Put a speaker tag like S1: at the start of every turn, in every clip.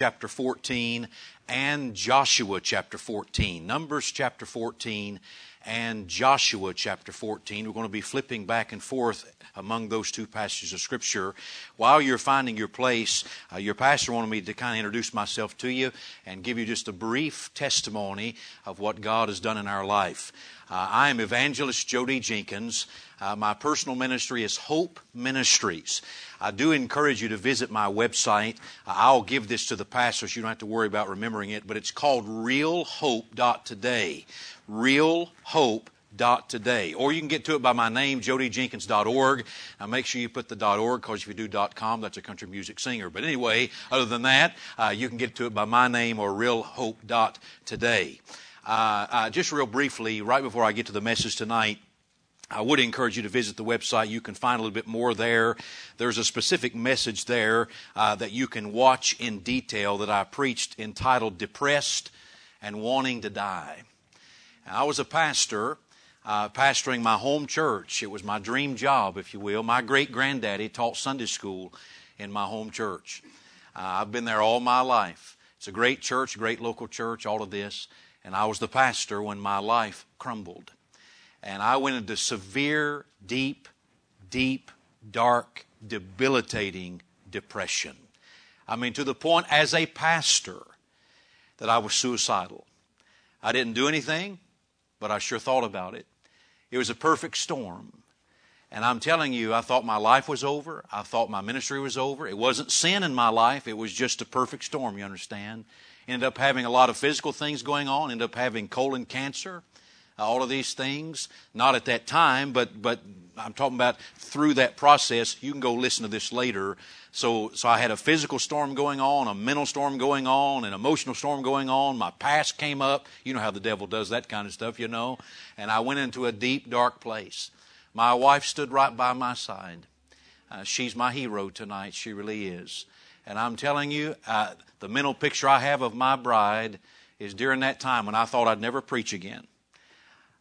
S1: chapter 14 and Joshua chapter 14. Numbers chapter 14 and Joshua chapter 14. We're going to be flipping back and forth among those two passages of Scripture. While you're finding your place, uh, your pastor wanted me to kind of introduce myself to you and give you just a brief testimony of what God has done in our life. Uh, I am evangelist Jody Jenkins. Uh, my personal ministry is Hope Ministries. I do encourage you to visit my website. Uh, I'll give this to the pastor so you don't have to worry about remembering remembering it, but it's called realhope.today. RealHope.today, or you can get to it by my name jodyjenkins.org now make sure you put the dot org because if you do com that's a country music singer but anyway other than that uh, you can get to it by my name or realhope.today uh, uh, just real briefly right before i get to the message tonight I would encourage you to visit the website. You can find a little bit more there. There's a specific message there uh, that you can watch in detail that I preached entitled Depressed and Wanting to Die. Now, I was a pastor. Uh, pastoring my home church. It was my dream job, if you will. My great granddaddy taught Sunday school in my home church. Uh, I've been there all my life. It's a great church, great local church, all of this. And I was the pastor when my life crumbled. And I went into severe, deep, deep, dark, debilitating depression. I mean, to the point as a pastor that I was suicidal. I didn't do anything, but I sure thought about it. It was a perfect storm. And I'm telling you, I thought my life was over. I thought my ministry was over. It wasn't sin in my life, it was just a perfect storm, you understand. Ended up having a lot of physical things going on, ended up having colon cancer, all of these things. Not at that time, but, but I'm talking about through that process. You can go listen to this later. So, so I had a physical storm going on, a mental storm going on, an emotional storm going on. My past came up. You know how the devil does that kind of stuff, you know. And I went into a deep, dark place. My wife stood right by my side. Uh, she's my hero tonight. She really is. And I'm telling you, uh, the mental picture I have of my bride is during that time when I thought I'd never preach again.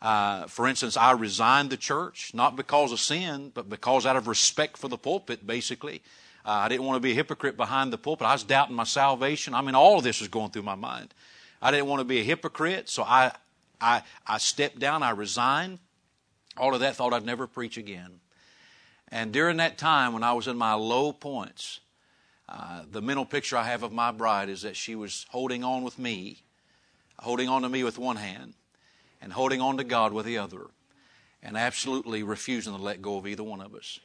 S1: Uh, for instance, I resigned the church, not because of sin, but because out of respect for the pulpit, basically. Uh, I didn't want to be a hypocrite behind the pulpit. I was doubting my salvation. I mean, all of this was going through my mind. I didn't want to be a hypocrite, so I, I, I stepped down, I resigned. All of that thought I'd never preach again. And during that time, when I was in my low points, uh, the mental picture I have of my bride is that she was holding on with me, holding on to me with one hand and holding on to God with the other and absolutely refusing to let go of either one of us.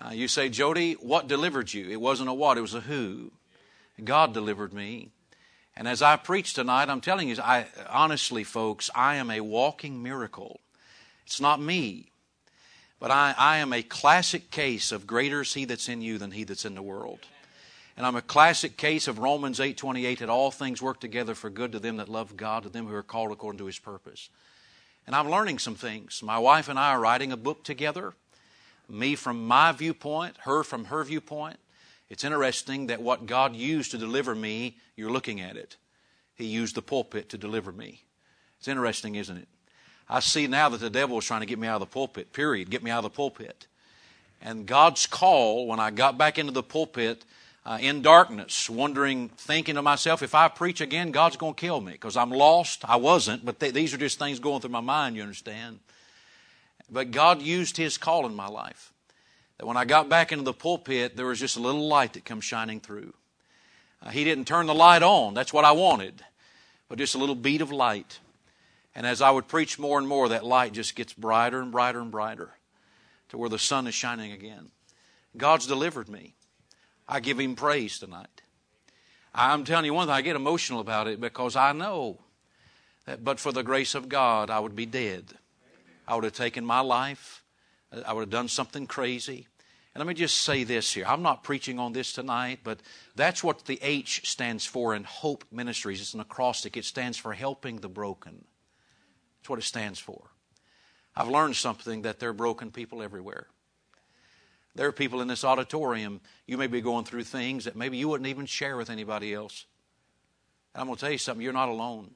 S1: Uh, you say, Jody, what delivered you? It wasn't a what, it was a who. God delivered me. And as I preach tonight, I'm telling you, I, honestly, folks, I am a walking miracle. It's not me, but I, I am a classic case of greater is He that's in you than He that's in the world. And I'm a classic case of Romans 8:28 that all things work together for good to them that love God, to them who are called according to his purpose. And I'm learning some things. My wife and I are writing a book together. Me from my viewpoint, her from her viewpoint. It's interesting that what God used to deliver me, you're looking at it. He used the pulpit to deliver me. It's interesting, isn't it? I see now that the devil is trying to get me out of the pulpit, period. Get me out of the pulpit. And God's call, when I got back into the pulpit, uh, in darkness, wondering, thinking to myself, if I preach again, God's going to kill me because I'm lost. I wasn't, but th- these are just things going through my mind, you understand. But God used His call in my life. That when I got back into the pulpit, there was just a little light that comes shining through. Uh, he didn't turn the light on. That's what I wanted, but just a little bead of light. And as I would preach more and more, that light just gets brighter and brighter and brighter to where the sun is shining again. God's delivered me. I give him praise tonight. I'm telling you one thing, I get emotional about it because I know that but for the grace of God, I would be dead. I would have taken my life, I would have done something crazy. And let me just say this here. I'm not preaching on this tonight, but that's what the H stands for in Hope Ministries. It's an acrostic, it stands for helping the broken. That's what it stands for. I've learned something that there are broken people everywhere. There are people in this auditorium, you may be going through things that maybe you wouldn't even share with anybody else. And I'm going to tell you something, you're not alone.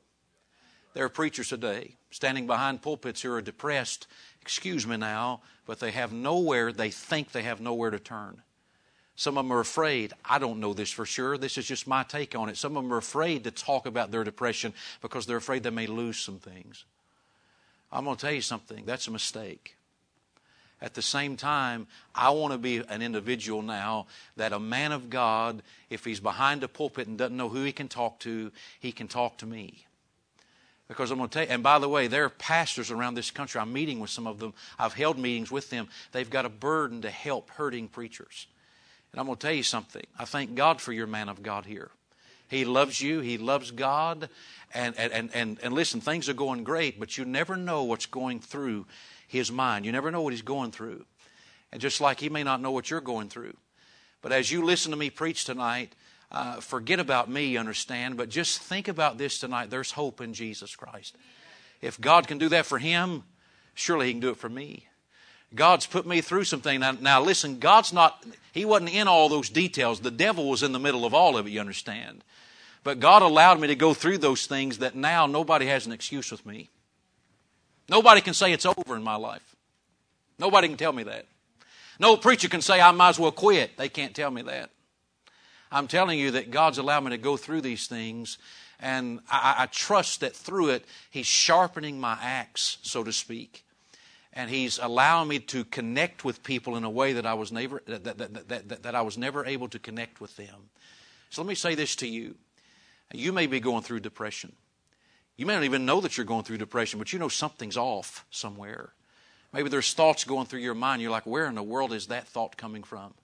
S1: There are preachers today standing behind pulpits who are depressed, excuse me now, but they have nowhere, they think they have nowhere to turn. Some of them are afraid. I don't know this for sure. This is just my take on it. Some of them are afraid to talk about their depression because they're afraid they may lose some things. I'm going to tell you something that's a mistake. At the same time, I want to be an individual now that a man of God, if he's behind a pulpit and doesn't know who he can talk to, he can talk to me. Because I'm going to tell you, and by the way, there are pastors around this country. I'm meeting with some of them. I've held meetings with them. They've got a burden to help hurting preachers. And I'm going to tell you something. I thank God for your man of God here. He loves you. He loves God. And, and, and, and listen, things are going great, but you never know what's going through his mind. You never know what he's going through. And just like he may not know what you're going through. But as you listen to me preach tonight, uh, forget about me, understand, but just think about this tonight. There's hope in Jesus Christ. If God can do that for him, surely he can do it for me. God's put me through something. Now, now listen, God's not, he wasn't in all those details. The devil was in the middle of all of it, you understand. But God allowed me to go through those things that now nobody has an excuse with me. Nobody can say it's over in my life. Nobody can tell me that. No preacher can say I might as well quit. They can't tell me that. I'm telling you that God's allowed me to go through these things, and I, I trust that through it, He's sharpening my axe, so to speak and he's allowing me to connect with people in a way that I was never that, that, that, that, I was never able to connect with them. So let me say this to you. You may be going through depression. You may not even know that you're going through depression, but you know something's off somewhere. Maybe there's thoughts going through your mind. You're like, where in the world is that thought coming from?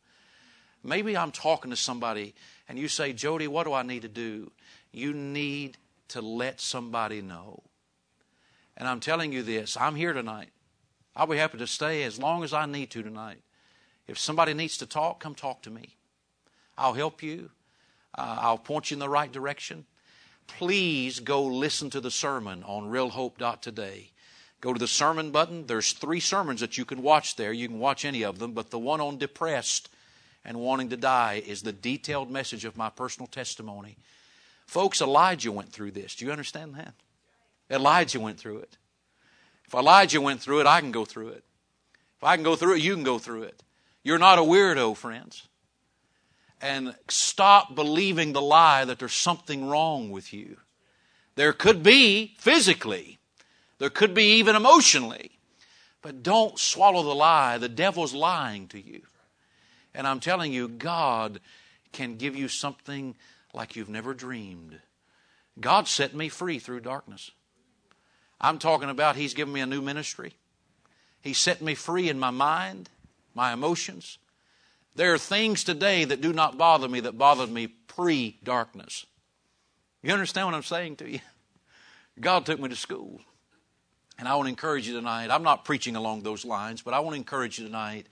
S1: Maybe I'm talking to somebody and you say, Jody, what do I need to do? You need to let somebody know. And I'm telling you this I'm here tonight. I'll be happy to stay as long as I need to tonight. If somebody needs to talk, come talk to me. I'll help you. Uh, I'll point you in the right direction please go listen to the sermon on realhope.today. Go to the sermon button. There's three sermons that you can watch there. You can watch any of them, but the one on depressed and wanting to die is the detailed message of my personal testimony. Folks, Elijah went through this. Do you understand that? Elijah went through it. If Elijah went through it, I can go through it. If I can go through it, you can go through it. You're not a weirdo, friends and stop believing the lie that there's something wrong with you. There could be physically, there could be even emotionally, but don't swallow the lie. The devil's lying to you. And I'm telling you, God can give you something like you've never dreamed. God set me free through darkness. I'm talking about He's given me a new ministry. He set me free in my mind, my emotions, there are things today that do not bother me that bothered me pre darkness. You understand what I'm saying to you? God took me to school. And I want to encourage you tonight. I'm not preaching along those lines, but I want to encourage you tonight.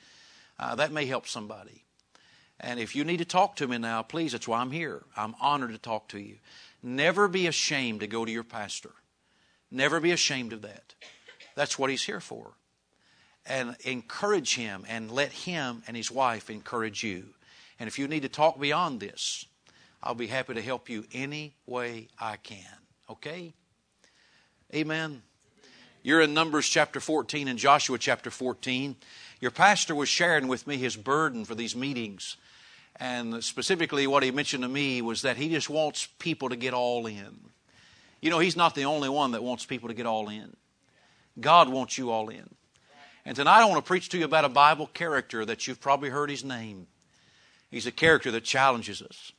S1: Uh, that may help somebody. And if you need to talk to me now, please, that's why I'm here. I'm honored to talk to you. Never be ashamed to go to your pastor. Never be ashamed of that. That's what he's here for and encourage him and let him and his wife encourage you. And if you need to talk beyond this, I'll be happy to help you any way I can. Okay? Amen. You're in Numbers chapter 14 and Joshua chapter 14. Your pastor was sharing with me his burden for these meetings. And specifically, what he mentioned to me was that he just wants people to get all in. You know, he's not the only one that wants people to get all in. God wants you all in. And tonight I want to preach to you about a Bible character that you've probably heard his name. He's a character that challenges us.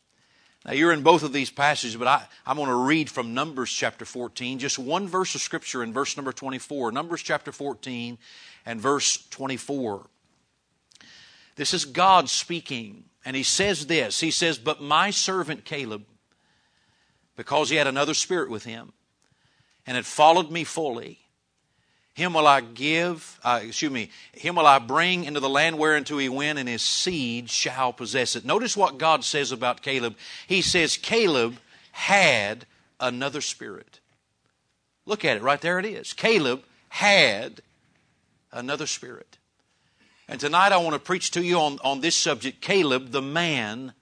S1: Now, you're in both of these passages, but I, am going to read from Numbers chapter 14, just one verse of Scripture in verse number 24. Numbers chapter 14 and verse 24. This is God speaking, and He says this He says, But my servant Caleb, because he had another spirit with him, and had followed me fully, him will I give, uh, excuse me, him will I bring into the land whereunto he went, and his seed shall possess it. Notice what God says about Caleb. He says, Caleb had another spirit. Look at it right there, it is. Caleb had another spirit. And tonight I want to preach to you on, on this subject Caleb, the man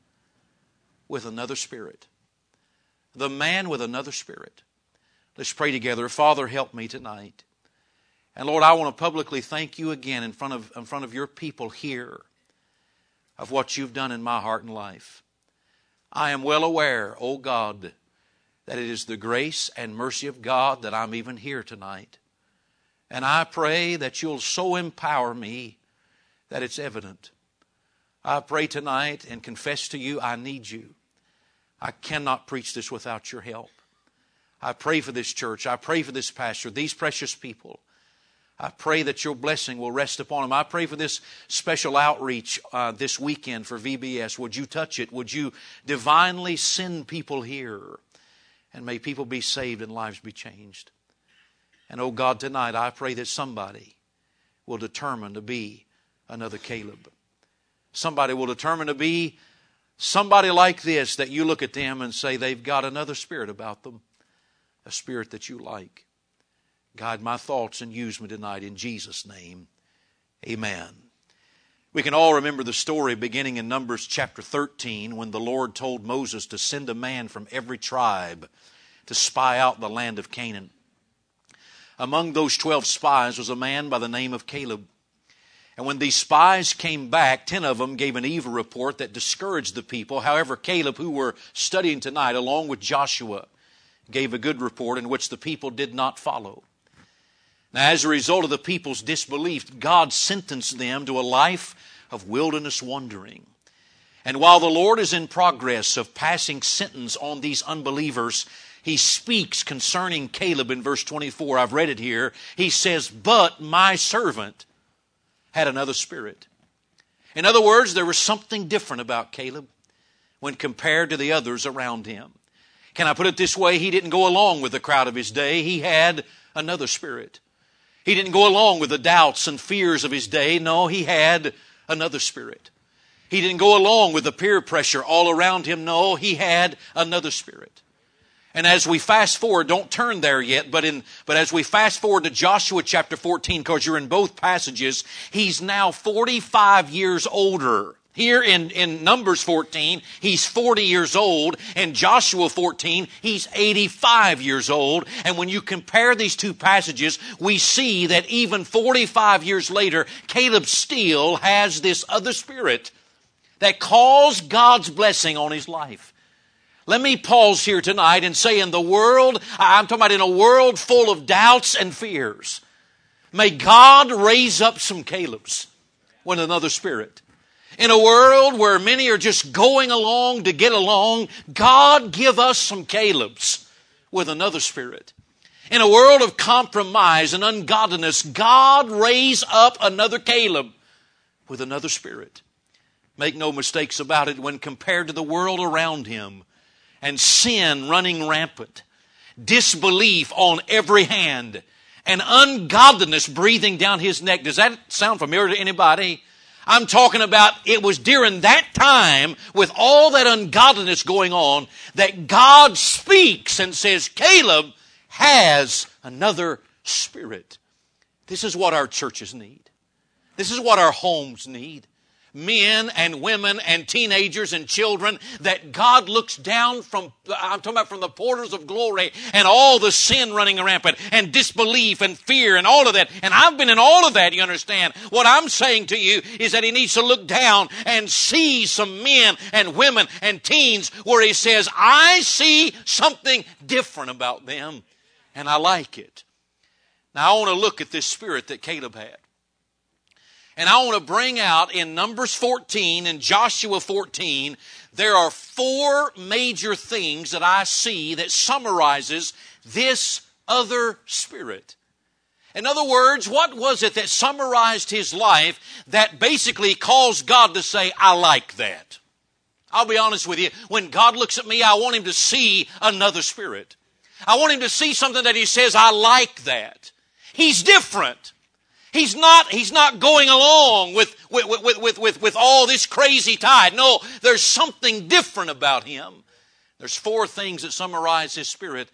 S1: with another spirit. The man with another spirit. Let's pray together. Father, help me tonight. And Lord, I want to publicly thank you again in front of, in front of your people here of what you've done in my heart and life. I am well aware, O oh God, that it is the grace and mercy of God that I'm even here tonight. And I pray that you'll so empower me that it's evident. I pray tonight and confess to you I need you. I cannot preach this without your help. I pray for this church. I pray for this pastor, these precious people. I pray that your blessing will rest upon them. I pray for this special outreach uh, this weekend for VBS. Would you touch it? Would you divinely send people here? And may people be saved and lives be changed. And oh God, tonight I pray that somebody will determine to be another Caleb. Somebody will determine to be somebody like this that you look at them and say they've got another spirit about them, a spirit that you like guide my thoughts and use me tonight in Jesus' name. Amen. We can all remember the story beginning in Numbers chapter 13 when the Lord told Moses to send a man from every tribe to spy out the land of Canaan. Among those 12 spies was a man by the name of Caleb. And when these spies came back, 10 of them gave an evil report that discouraged the people. However, Caleb, who we're studying tonight, along with Joshua, gave a good report in which the people did not follow. Now, as a result of the people's disbelief, God sentenced them to a life of wilderness wandering. And while the Lord is in progress of passing sentence on these unbelievers, he speaks concerning Caleb in verse 24. I've read it here. He says, But my servant had another spirit. In other words, there was something different about Caleb when compared to the others around him. Can I put it this way? He didn't go along with the crowd of his day, he had another spirit. He didn't go along with the doubts and fears of his day. No, he had another spirit. He didn't go along with the peer pressure all around him. No, he had another spirit. And as we fast forward, don't turn there yet, but in, but as we fast forward to Joshua chapter 14, cause you're in both passages, he's now 45 years older here in, in Numbers 14, he's 40 years old, and Joshua 14, he's 85 years old. And when you compare these two passages, we see that even 45 years later, Caleb still has this other spirit that calls God's blessing on his life. Let me pause here tonight and say, in the world, I'm talking about in a world full of doubts and fears, may God raise up some Calebs with another spirit in a world where many are just going along to get along, God give us some Calebs with another spirit. In a world of compromise and ungodliness, God raise up another Caleb with another spirit. Make no mistakes about it, when compared to the world around him and sin running rampant, disbelief on every hand, and ungodliness breathing down his neck, does that sound familiar to anybody? I'm talking about it was during that time with all that ungodliness going on that God speaks and says, Caleb has another spirit. This is what our churches need. This is what our homes need men and women and teenagers and children that God looks down from, I'm talking about from the portals of glory and all the sin running rampant and disbelief and fear and all of that. And I've been in all of that, you understand. What I'm saying to you is that He needs to look down and see some men and women and teens where He says, I see something different about them and I like it. Now I want to look at this spirit that Caleb had. And I want to bring out in Numbers 14 and Joshua 14, there are four major things that I see that summarizes this other spirit. In other words, what was it that summarized his life that basically caused God to say, I like that? I'll be honest with you. When God looks at me, I want him to see another spirit. I want him to see something that he says, I like that. He's different. He's not, he's not going along with, with, with, with, with, with all this crazy tide. No, there's something different about him. There's four things that summarize his spirit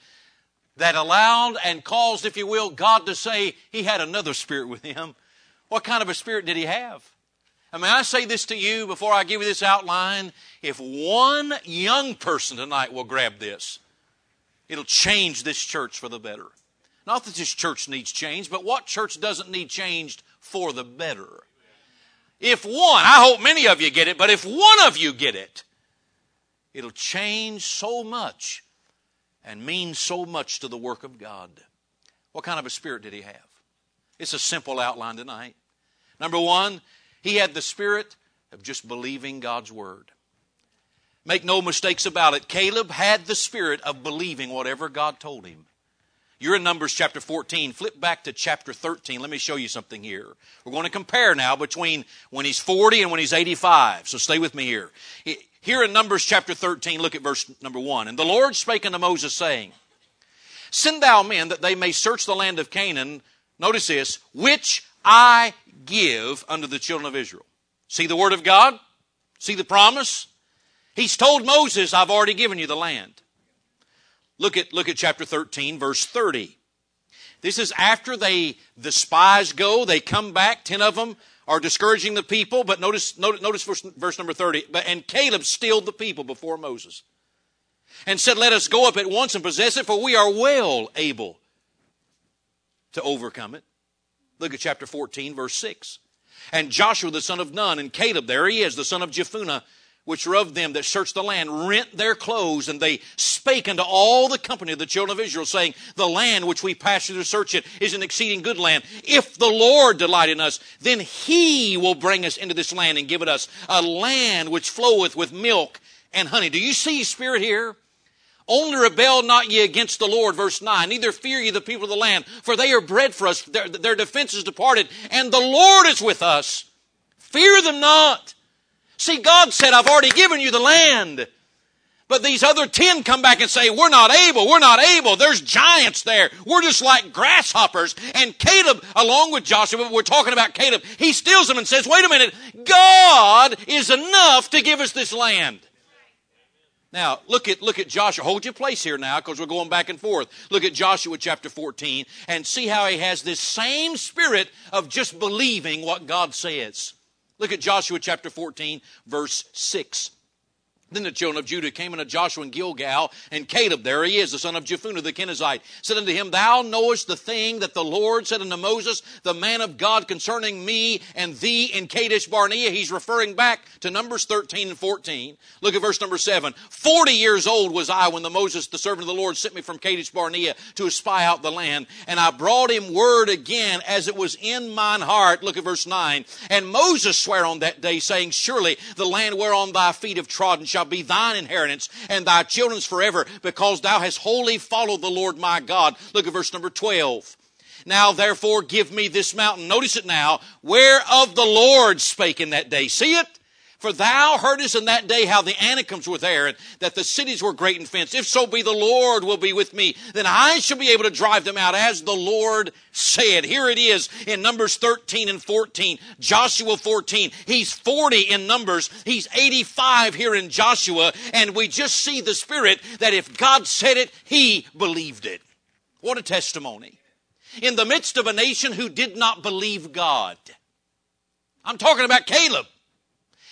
S1: that allowed and caused, if you will, God to say he had another spirit with him. What kind of a spirit did he have? I mean, I say this to you before I give you this outline. If one young person tonight will grab this, it'll change this church for the better. Not that this church needs change, but what church doesn't need changed for the better? If one, I hope many of you get it, but if one of you get it, it'll change so much and mean so much to the work of God. What kind of a spirit did he have? It's a simple outline tonight. Number one, he had the spirit of just believing God's word. Make no mistakes about it, Caleb had the spirit of believing whatever God told him. You're in Numbers chapter 14. Flip back to chapter 13. Let me show you something here. We're going to compare now between when he's 40 and when he's 85. So stay with me here. Here in Numbers chapter 13, look at verse number 1. And the Lord spake unto Moses, saying, Send thou men that they may search the land of Canaan, notice this, which I give unto the children of Israel. See the word of God? See the promise? He's told Moses, I've already given you the land. Look at, look at chapter 13, verse 30. This is after they, the spies go, they come back, 10 of them are discouraging the people, but notice, notice, notice verse, verse number 30. But, and Caleb stilled the people before Moses and said, Let us go up at once and possess it, for we are well able to overcome it. Look at chapter 14, verse 6. And Joshua the son of Nun and Caleb, there he is, the son of Jephunneh, which were of them that searched the land rent their clothes and they spake unto all the company of the children of Israel saying, the land which we through to search it is an exceeding good land. If the Lord delight in us, then he will bring us into this land and give it us a land which floweth with milk and honey. Do you see spirit here? Only rebel not ye against the Lord, verse 9. Neither fear ye the people of the land, for they are bread for us. Their, their defense is departed, and the Lord is with us. Fear them not. See, God said, I've already given you the land. But these other 10 come back and say, We're not able, we're not able. There's giants there. We're just like grasshoppers. And Caleb, along with Joshua, we're talking about Caleb, he steals them and says, Wait a minute, God is enough to give us this land. Now, look at, look at Joshua. Hold your place here now because we're going back and forth. Look at Joshua chapter 14 and see how he has this same spirit of just believing what God says. Look at Joshua chapter 14, verse 6. Then the children of Judah came unto Joshua and Gilgal, and Caleb, there he is, the son of Jephunneh the Kenizzite, said unto him, Thou knowest the thing that the Lord said unto Moses, the man of God, concerning me and thee in Kadesh Barnea. He's referring back to Numbers 13 and 14. Look at verse number 7. Forty years old was I when the Moses, the servant of the Lord, sent me from Kadesh Barnea to spy out the land, and I brought him word again as it was in mine heart. Look at verse 9. And Moses sware on that day, saying, Surely the land whereon thy feet have trodden shall shall be thine inheritance and thy children's forever, because thou hast wholly followed the Lord my God. Look at verse number 12. Now therefore give me this mountain. Notice it now, where of the Lord spake in that day. See it? For thou heardest in that day how the Anakims were there, and that the cities were great and fenced. If so be the Lord will be with me, then I shall be able to drive them out as the Lord said. Here it is in Numbers 13 and 14, Joshua 14. He's 40 in Numbers. He's 85 here in Joshua. And we just see the Spirit that if God said it, He believed it. What a testimony. In the midst of a nation who did not believe God. I'm talking about Caleb.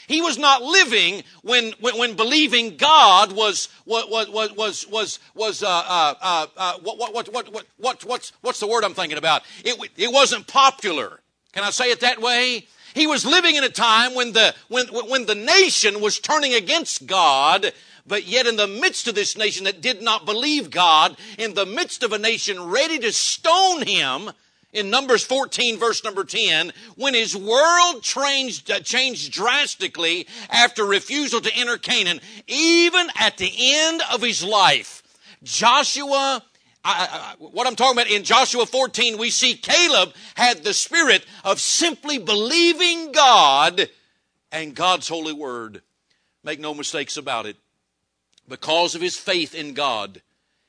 S1: He was not living when, when, when believing God was, was, was, was, uh, uh, uh, was, what, what, what, what, what, what's, what's the word I'm thinking about? It, it wasn't popular. Can I say it that way? He was living in a time when the, when, when the nation was turning against God, but yet in the midst of this nation that did not believe God, in the midst of a nation ready to stone him, in Numbers 14, verse number 10, when his world changed, uh, changed drastically after refusal to enter Canaan, even at the end of his life, Joshua, I, I, what I'm talking about in Joshua 14, we see Caleb had the spirit of simply believing God and God's holy word. Make no mistakes about it. Because of his faith in God,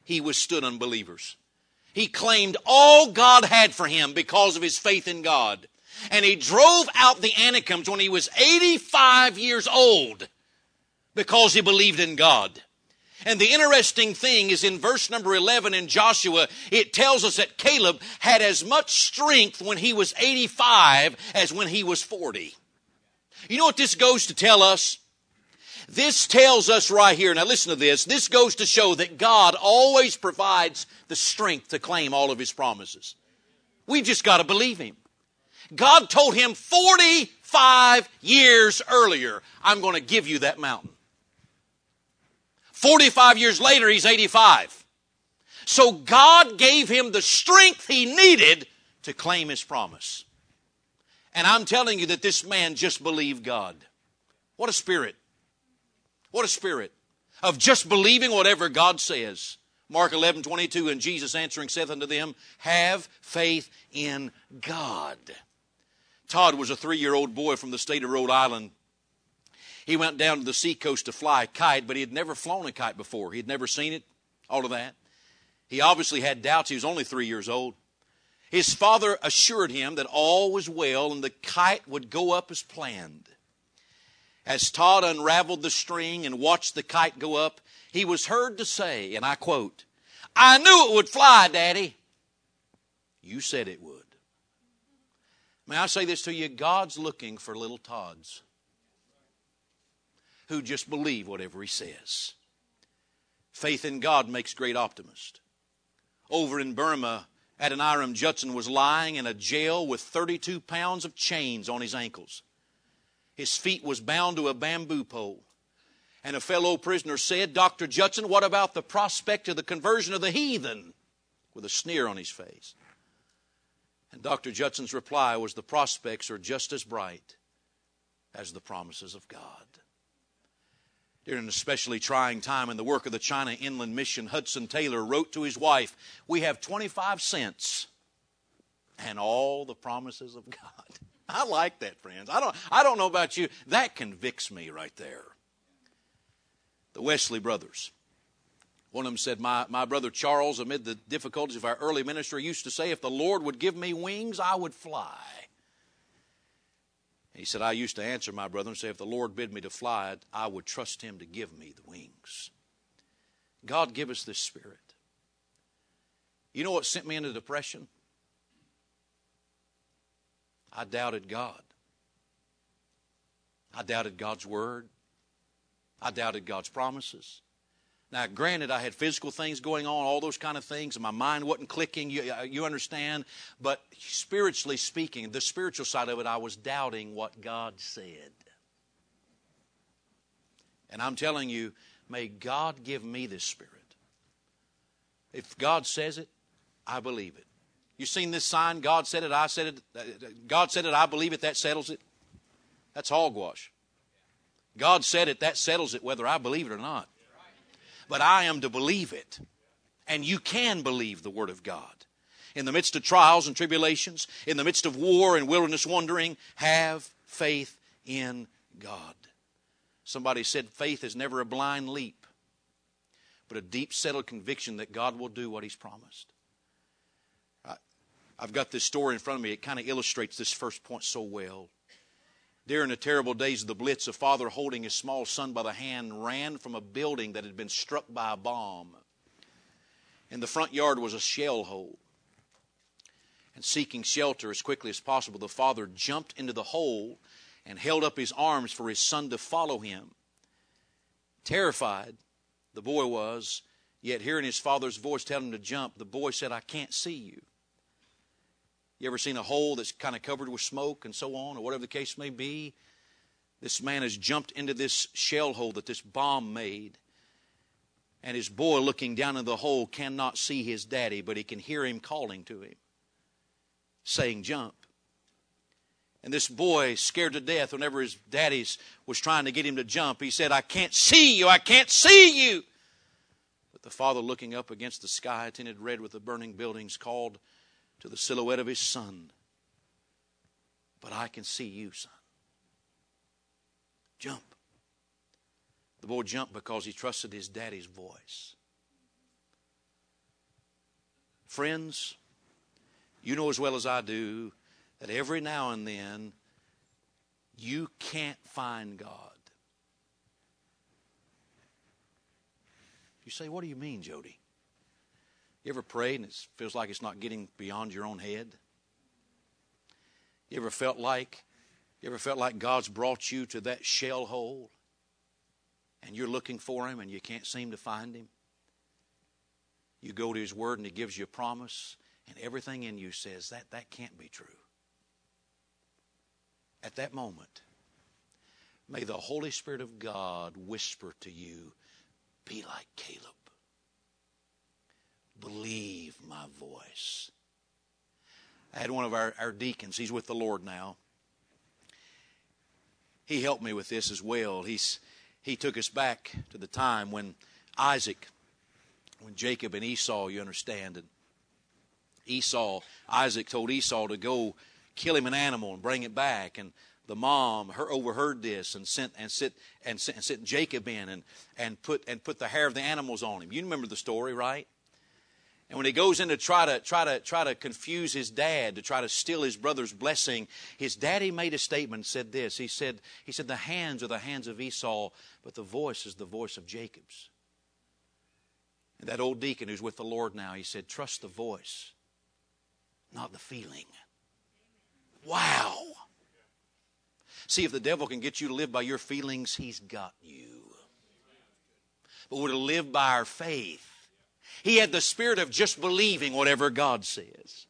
S1: he withstood unbelievers. He claimed all God had for him because of his faith in God. And he drove out the Anakims when he was 85 years old because he believed in God. And the interesting thing is in verse number 11 in Joshua, it tells us that Caleb had as much strength when he was 85 as when he was 40. You know what this goes to tell us? This tells us right here, now listen to this, this goes to show that God always provides the strength to claim all of His promises. We just got to believe Him. God told him 45 years earlier, I'm going to give you that mountain. 45 years later, he's 85. So God gave him the strength he needed to claim his promise. And I'm telling you that this man just believed God. What a spirit. What a spirit of just believing whatever God says. Mark 11, 22, and Jesus answering saith unto them, Have faith in God. Todd was a three year old boy from the state of Rhode Island. He went down to the seacoast to fly a kite, but he had never flown a kite before. He had never seen it, all of that. He obviously had doubts. He was only three years old. His father assured him that all was well and the kite would go up as planned. As Todd unraveled the string and watched the kite go up, he was heard to say, and I quote, I knew it would fly, Daddy. You said it would. May I say this to you? God's looking for little Todds who just believe whatever He says. Faith in God makes great optimists. Over in Burma, Adoniram Judson was lying in a jail with 32 pounds of chains on his ankles. His feet was bound to a bamboo pole. And a fellow prisoner said, Dr. Judson, what about the prospect of the conversion of the heathen? with a sneer on his face. And Dr. Judson's reply was, The prospects are just as bright as the promises of God. During an especially trying time in the work of the China Inland Mission, Hudson Taylor wrote to his wife, We have 25 cents and all the promises of God. I like that, friends. I don't, I don't know about you. That convicts me right there. The Wesley brothers. One of them said, my, my brother Charles, amid the difficulties of our early ministry, used to say, If the Lord would give me wings, I would fly. He said, I used to answer my brother and say, If the Lord bid me to fly, I would trust him to give me the wings. God, give us this spirit. You know what sent me into depression? I doubted God. I doubted God's word. I doubted God's promises. Now, granted, I had physical things going on, all those kind of things, and my mind wasn't clicking, you, uh, you understand. But spiritually speaking, the spiritual side of it, I was doubting what God said. And I'm telling you, may God give me this spirit. If God says it, I believe it. You seen this sign? God said it, I said it. Uh, uh, God said it, I believe it, that settles it. That's hogwash. God said it, that settles it, whether I believe it or not. But I am to believe it. And you can believe the Word of God. In the midst of trials and tribulations, in the midst of war and wilderness wandering, have faith in God. Somebody said faith is never a blind leap, but a deep, settled conviction that God will do what He's promised. I've got this story in front of me. It kind of illustrates this first point so well. During the terrible days of the Blitz, a father holding his small son by the hand ran from a building that had been struck by a bomb. In the front yard was a shell hole. And seeking shelter as quickly as possible, the father jumped into the hole and held up his arms for his son to follow him. Terrified, the boy was, yet hearing his father's voice tell him to jump, the boy said, I can't see you. You ever seen a hole that's kind of covered with smoke and so on, or whatever the case may be? This man has jumped into this shell hole that this bomb made. And his boy, looking down in the hole, cannot see his daddy, but he can hear him calling to him, saying, Jump. And this boy, scared to death, whenever his daddy was trying to get him to jump, he said, I can't see you, I can't see you. But the father, looking up against the sky tinted red with the burning buildings, called to the silhouette of his son. But I can see you, son. Jump. The boy jumped because he trusted his daddy's voice. Friends, you know as well as I do that every now and then you can't find God. You say, What do you mean, Jody? You ever prayed and it feels like it's not getting beyond your own head? You ever felt like you ever felt like God's brought you to that shell hole and you're looking for him and you can't seem to find him? You go to his word and he gives you a promise and everything in you says that that can't be true. At that moment, may the Holy Spirit of God whisper to you, be like Caleb. Believe my voice. I had one of our, our deacons, he's with the Lord now. He helped me with this as well. He's, he took us back to the time when Isaac, when Jacob and Esau, you understand, and Esau, Isaac told Esau to go kill him an animal and bring it back. And the mom her overheard this and sent and sent and sent, and sent Jacob in and, and put and put the hair of the animals on him. You remember the story, right? And when he goes in to try to try to try to confuse his dad, to try to steal his brother's blessing, his daddy made a statement, said this. He said, he said, the hands are the hands of Esau, but the voice is the voice of Jacob's. And that old deacon who's with the Lord now, he said, trust the voice, not the feeling. Wow. See, if the devil can get you to live by your feelings, he's got you. But we're to live by our faith he had the spirit of just believing whatever God says.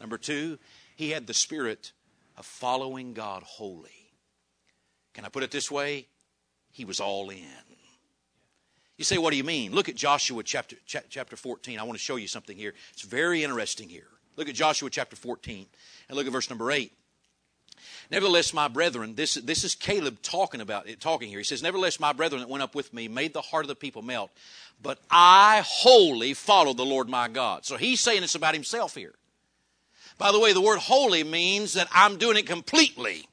S1: Number two, he had the spirit of following God wholly. Can I put it this way? He was all in. You say, what do you mean? Look at Joshua chapter, ch- chapter 14. I want to show you something here. It's very interesting here. Look at Joshua chapter 14 and look at verse number 8. Nevertheless, my brethren, this, this is Caleb talking about it, talking here. He says, Nevertheless, my brethren that went up with me made the heart of the people melt, but I wholly followed the Lord my God. So he's saying it's about himself here. By the way, the word wholly means that I'm doing it completely.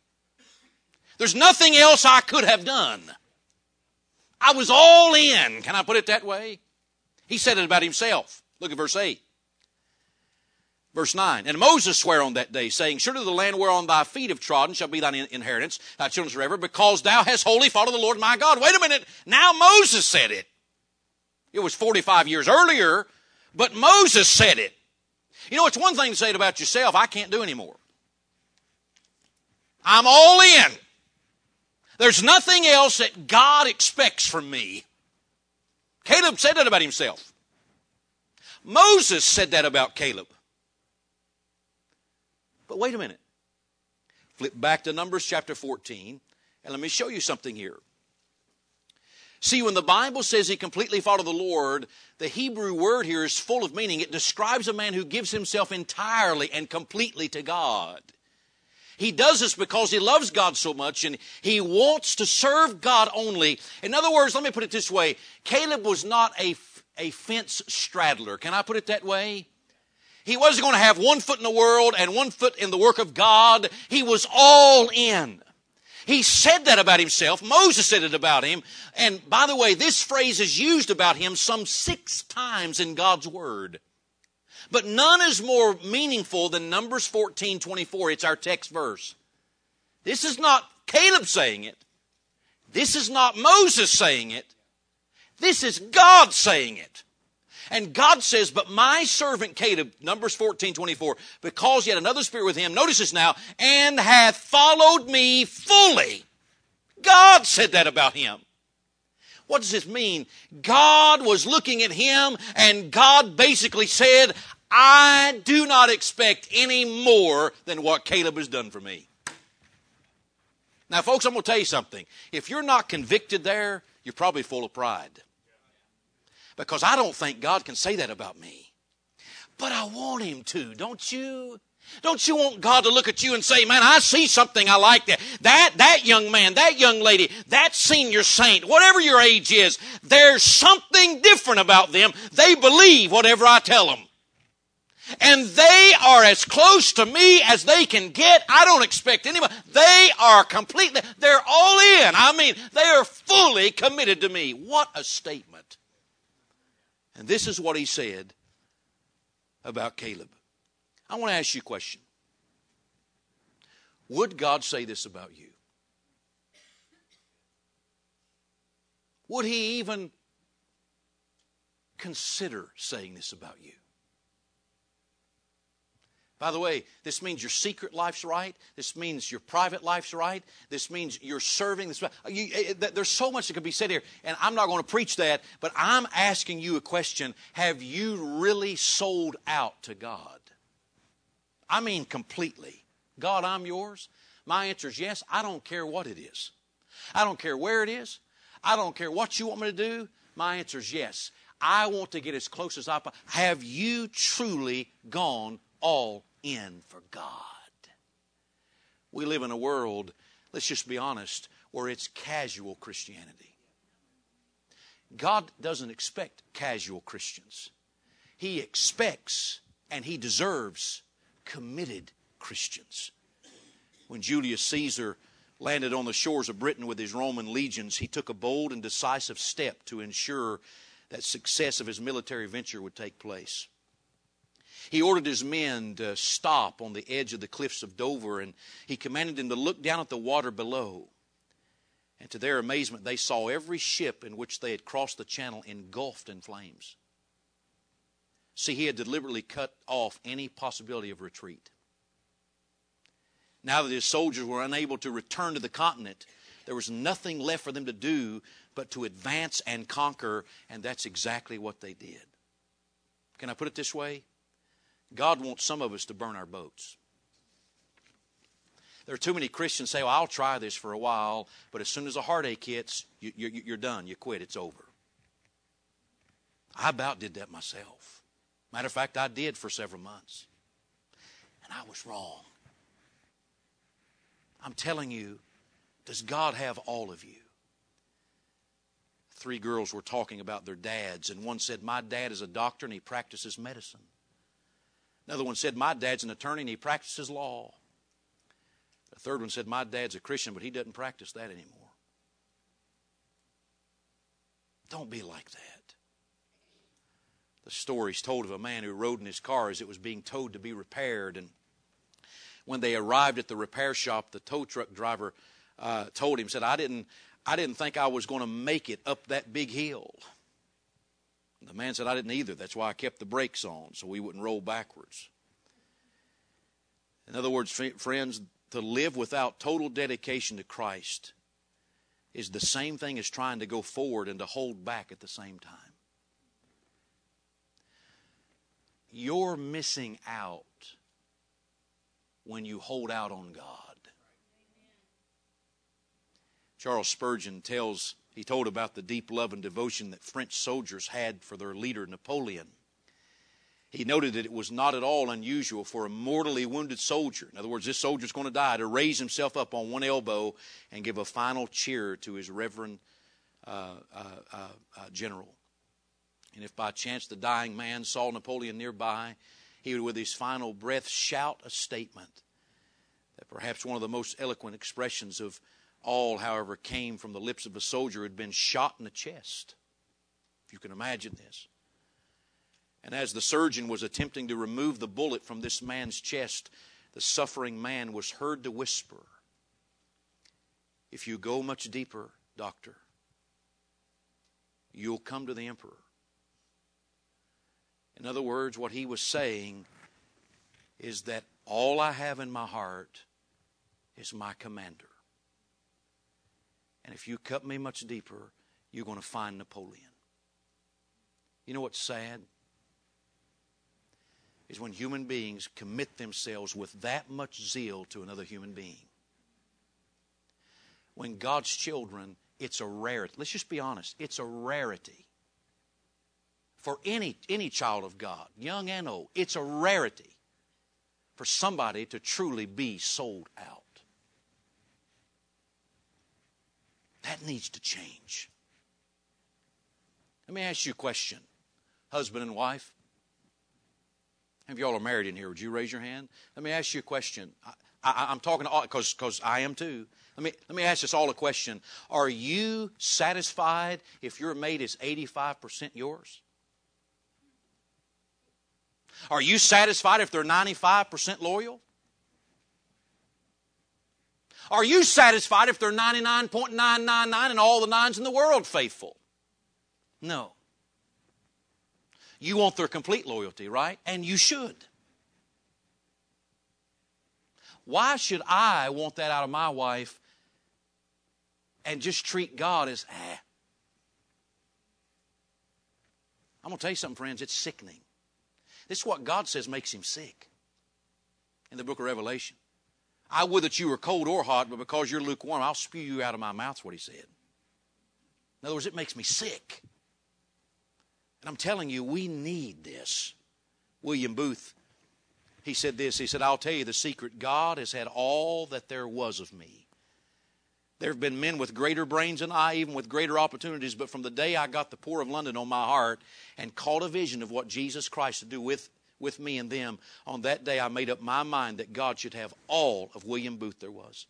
S1: There's nothing else I could have done. I was all in. Can I put it that way? He said it about himself. Look at verse 8. Verse 9, and Moses sware on that day, saying, Surely the land whereon thy feet have trodden shall be thine inheritance, thy children forever, because thou hast wholly followed the Lord my God. Wait a minute. Now Moses said it. It was 45 years earlier, but Moses said it. You know, it's one thing to say it about yourself, I can't do anymore. I'm all in. There's nothing else that God expects from me. Caleb said that about himself. Moses said that about Caleb. But wait a minute. Flip back to Numbers chapter 14, and let me show you something here. See, when the Bible says he completely followed the Lord, the Hebrew word here is full of meaning. It describes a man who gives himself entirely and completely to God. He does this because he loves God so much and he wants to serve God only. In other words, let me put it this way Caleb was not a, a fence straddler. Can I put it that way? He wasn't going to have one foot in the world and one foot in the work of God. He was all in. He said that about himself. Moses said it about him. And by the way, this phrase is used about him some six times in God's Word. But none is more meaningful than Numbers 14 24. It's our text verse. This is not Caleb saying it. This is not Moses saying it. This is God saying it. And God says, But my servant Caleb, Numbers 14, 24, because yet another spirit with him, notice this now, and hath followed me fully. God said that about him. What does this mean? God was looking at him, and God basically said, I do not expect any more than what Caleb has done for me. Now, folks, I'm going to tell you something. If you're not convicted there, you're probably full of pride because I don't think God can say that about me. But I want Him to, don't you? Don't you want God to look at you and say, man, I see something I like that. That, that young man, that young lady, that senior saint, whatever your age is, there's something different about them. They believe whatever I tell them. And they are as close to me as they can get. I don't expect anyone. They are completely, they're all in. I mean, they are fully committed to me. What a statement. And this is what he said about Caleb. I want to ask you a question. Would God say this about you? Would he even consider saying this about you? By the way, this means your secret life's right. This means your private life's right. This means you're serving. This, you, eh, eh, there's so much that could be said here, and I'm not going to preach that, but I'm asking you a question. Have you really sold out to God? I mean, completely. God, I'm yours. My answer is yes. I don't care what it is. I don't care where it is. I don't care what you want me to do. My answer is yes. I want to get as close as I possibly. Have you truly gone all in for God. We live in a world, let's just be honest, where it's casual Christianity. God doesn't expect casual Christians, He expects and He deserves committed Christians. When Julius Caesar landed on the shores of Britain with his Roman legions, he took a bold and decisive step to ensure that success of his military venture would take place. He ordered his men to stop on the edge of the cliffs of Dover, and he commanded them to look down at the water below. And to their amazement, they saw every ship in which they had crossed the channel engulfed in flames. See, he had deliberately cut off any possibility of retreat. Now that his soldiers were unable to return to the continent, there was nothing left for them to do but to advance and conquer, and that's exactly what they did. Can I put it this way? God wants some of us to burn our boats. There are too many Christians say, well, I'll try this for a while, but as soon as a heartache hits, you, are you, done. You quit. It's over. I about did that myself. Matter of fact, I did for several months. And I was wrong. I'm telling you, does God have all of you? Three girls were talking about their dads, and one said, My dad is a doctor and he practices medicine. Another one said, My dad's an attorney and he practices law. The third one said, My dad's a Christian, but he doesn't practice that anymore. Don't be like that. The story is told of a man who rode in his car as it was being towed to be repaired. And when they arrived at the repair shop, the tow truck driver uh, told him, said, I didn't, I didn't think I was going to make it up that big hill. The man said, I didn't either. That's why I kept the brakes on so we wouldn't roll backwards. In other words, friends, to live without total dedication to Christ is the same thing as trying to go forward and to hold back at the same time. You're missing out when you hold out on God. Charles Spurgeon tells he told about the deep love and devotion that French soldiers had for their leader, Napoleon. He noted that it was not at all unusual for a mortally wounded soldier, in other words, this soldier's going to die, to raise himself up on one elbow and give a final cheer to his reverend uh, uh, uh, uh, general. And if by chance the dying man saw Napoleon nearby, he would, with his final breath, shout a statement that perhaps one of the most eloquent expressions of all, however, came from the lips of a soldier who had been shot in the chest. If you can imagine this. And as the surgeon was attempting to remove the bullet from this man's chest, the suffering man was heard to whisper, If you go much deeper, doctor, you'll come to the emperor. In other words, what he was saying is that all I have in my heart is my commander. And if you cut me much deeper, you're going to find Napoleon. You know what's sad? Is when human beings commit themselves with that much zeal to another human being. When God's children, it's a rarity. Let's just be honest, it's a rarity. For any, any child of God, young and old, it's a rarity for somebody to truly be sold out. That needs to change. Let me ask you a question, husband and wife. Have y'all are married in here, would you raise your hand? Let me ask you a question. I, am talking because because I am too. Let me let me ask us all a question. Are you satisfied if your mate is 85 percent yours? Are you satisfied if they're 95 percent loyal? Are you satisfied if they're 99.999 and all the nines in the world faithful? No. You want their complete loyalty, right? And you should. Why should I want that out of my wife and just treat God as, ah? I'm going to tell you something, friends, it's sickening. This is what God says makes him sick in the book of Revelation. I would that you were cold or hot, but because you're lukewarm, I'll spew you out of my mouth, what he said. In other words, it makes me sick. And I'm telling you, we need this. William Booth, he said this. He said, I'll tell you the secret. God has had all that there was of me. There have been men with greater brains than I, even with greater opportunities, but from the day I got the poor of London on my heart and caught a vision of what Jesus Christ would do with with me and them. On that day, I made up my mind that God should have all of William Booth there was.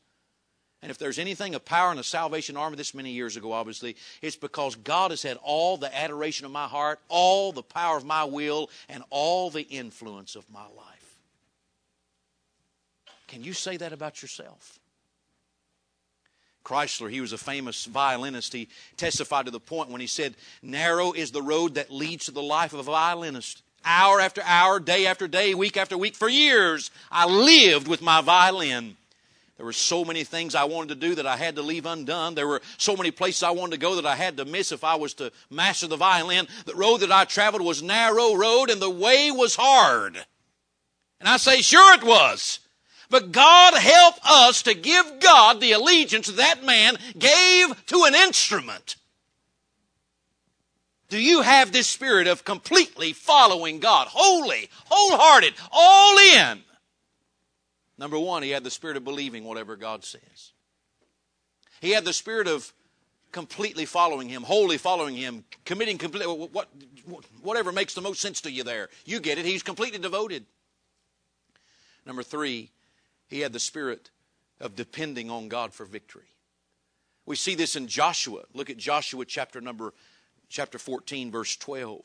S1: And if there's anything of power in the Salvation Army this many years ago, obviously, it's because God has had all the adoration of my heart, all the power of my will, and all the influence of my life. Can you say that about yourself? Kreisler, he was a famous violinist. He testified to the point when he said, Narrow is the road that leads to the life of a violinist hour after hour, day after day, week after week. For years, I lived with my violin. There were so many things I wanted to do that I had to leave undone. There were so many places I wanted to go that I had to miss if I was to master the violin. The road that I traveled was narrow road and the way was hard. And I say, sure it was. But God help us to give God the allegiance that man gave to an instrument. Do you have this spirit of completely following God, holy, wholehearted, all in? Number one, he had the spirit of believing whatever God says. He had the spirit of completely following him, wholly following him, committing completely, what, whatever makes the most sense to you there. You get it. He's completely devoted. Number three, he had the spirit of depending on God for victory. We see this in Joshua. Look at Joshua chapter number chapter 14, verse 12.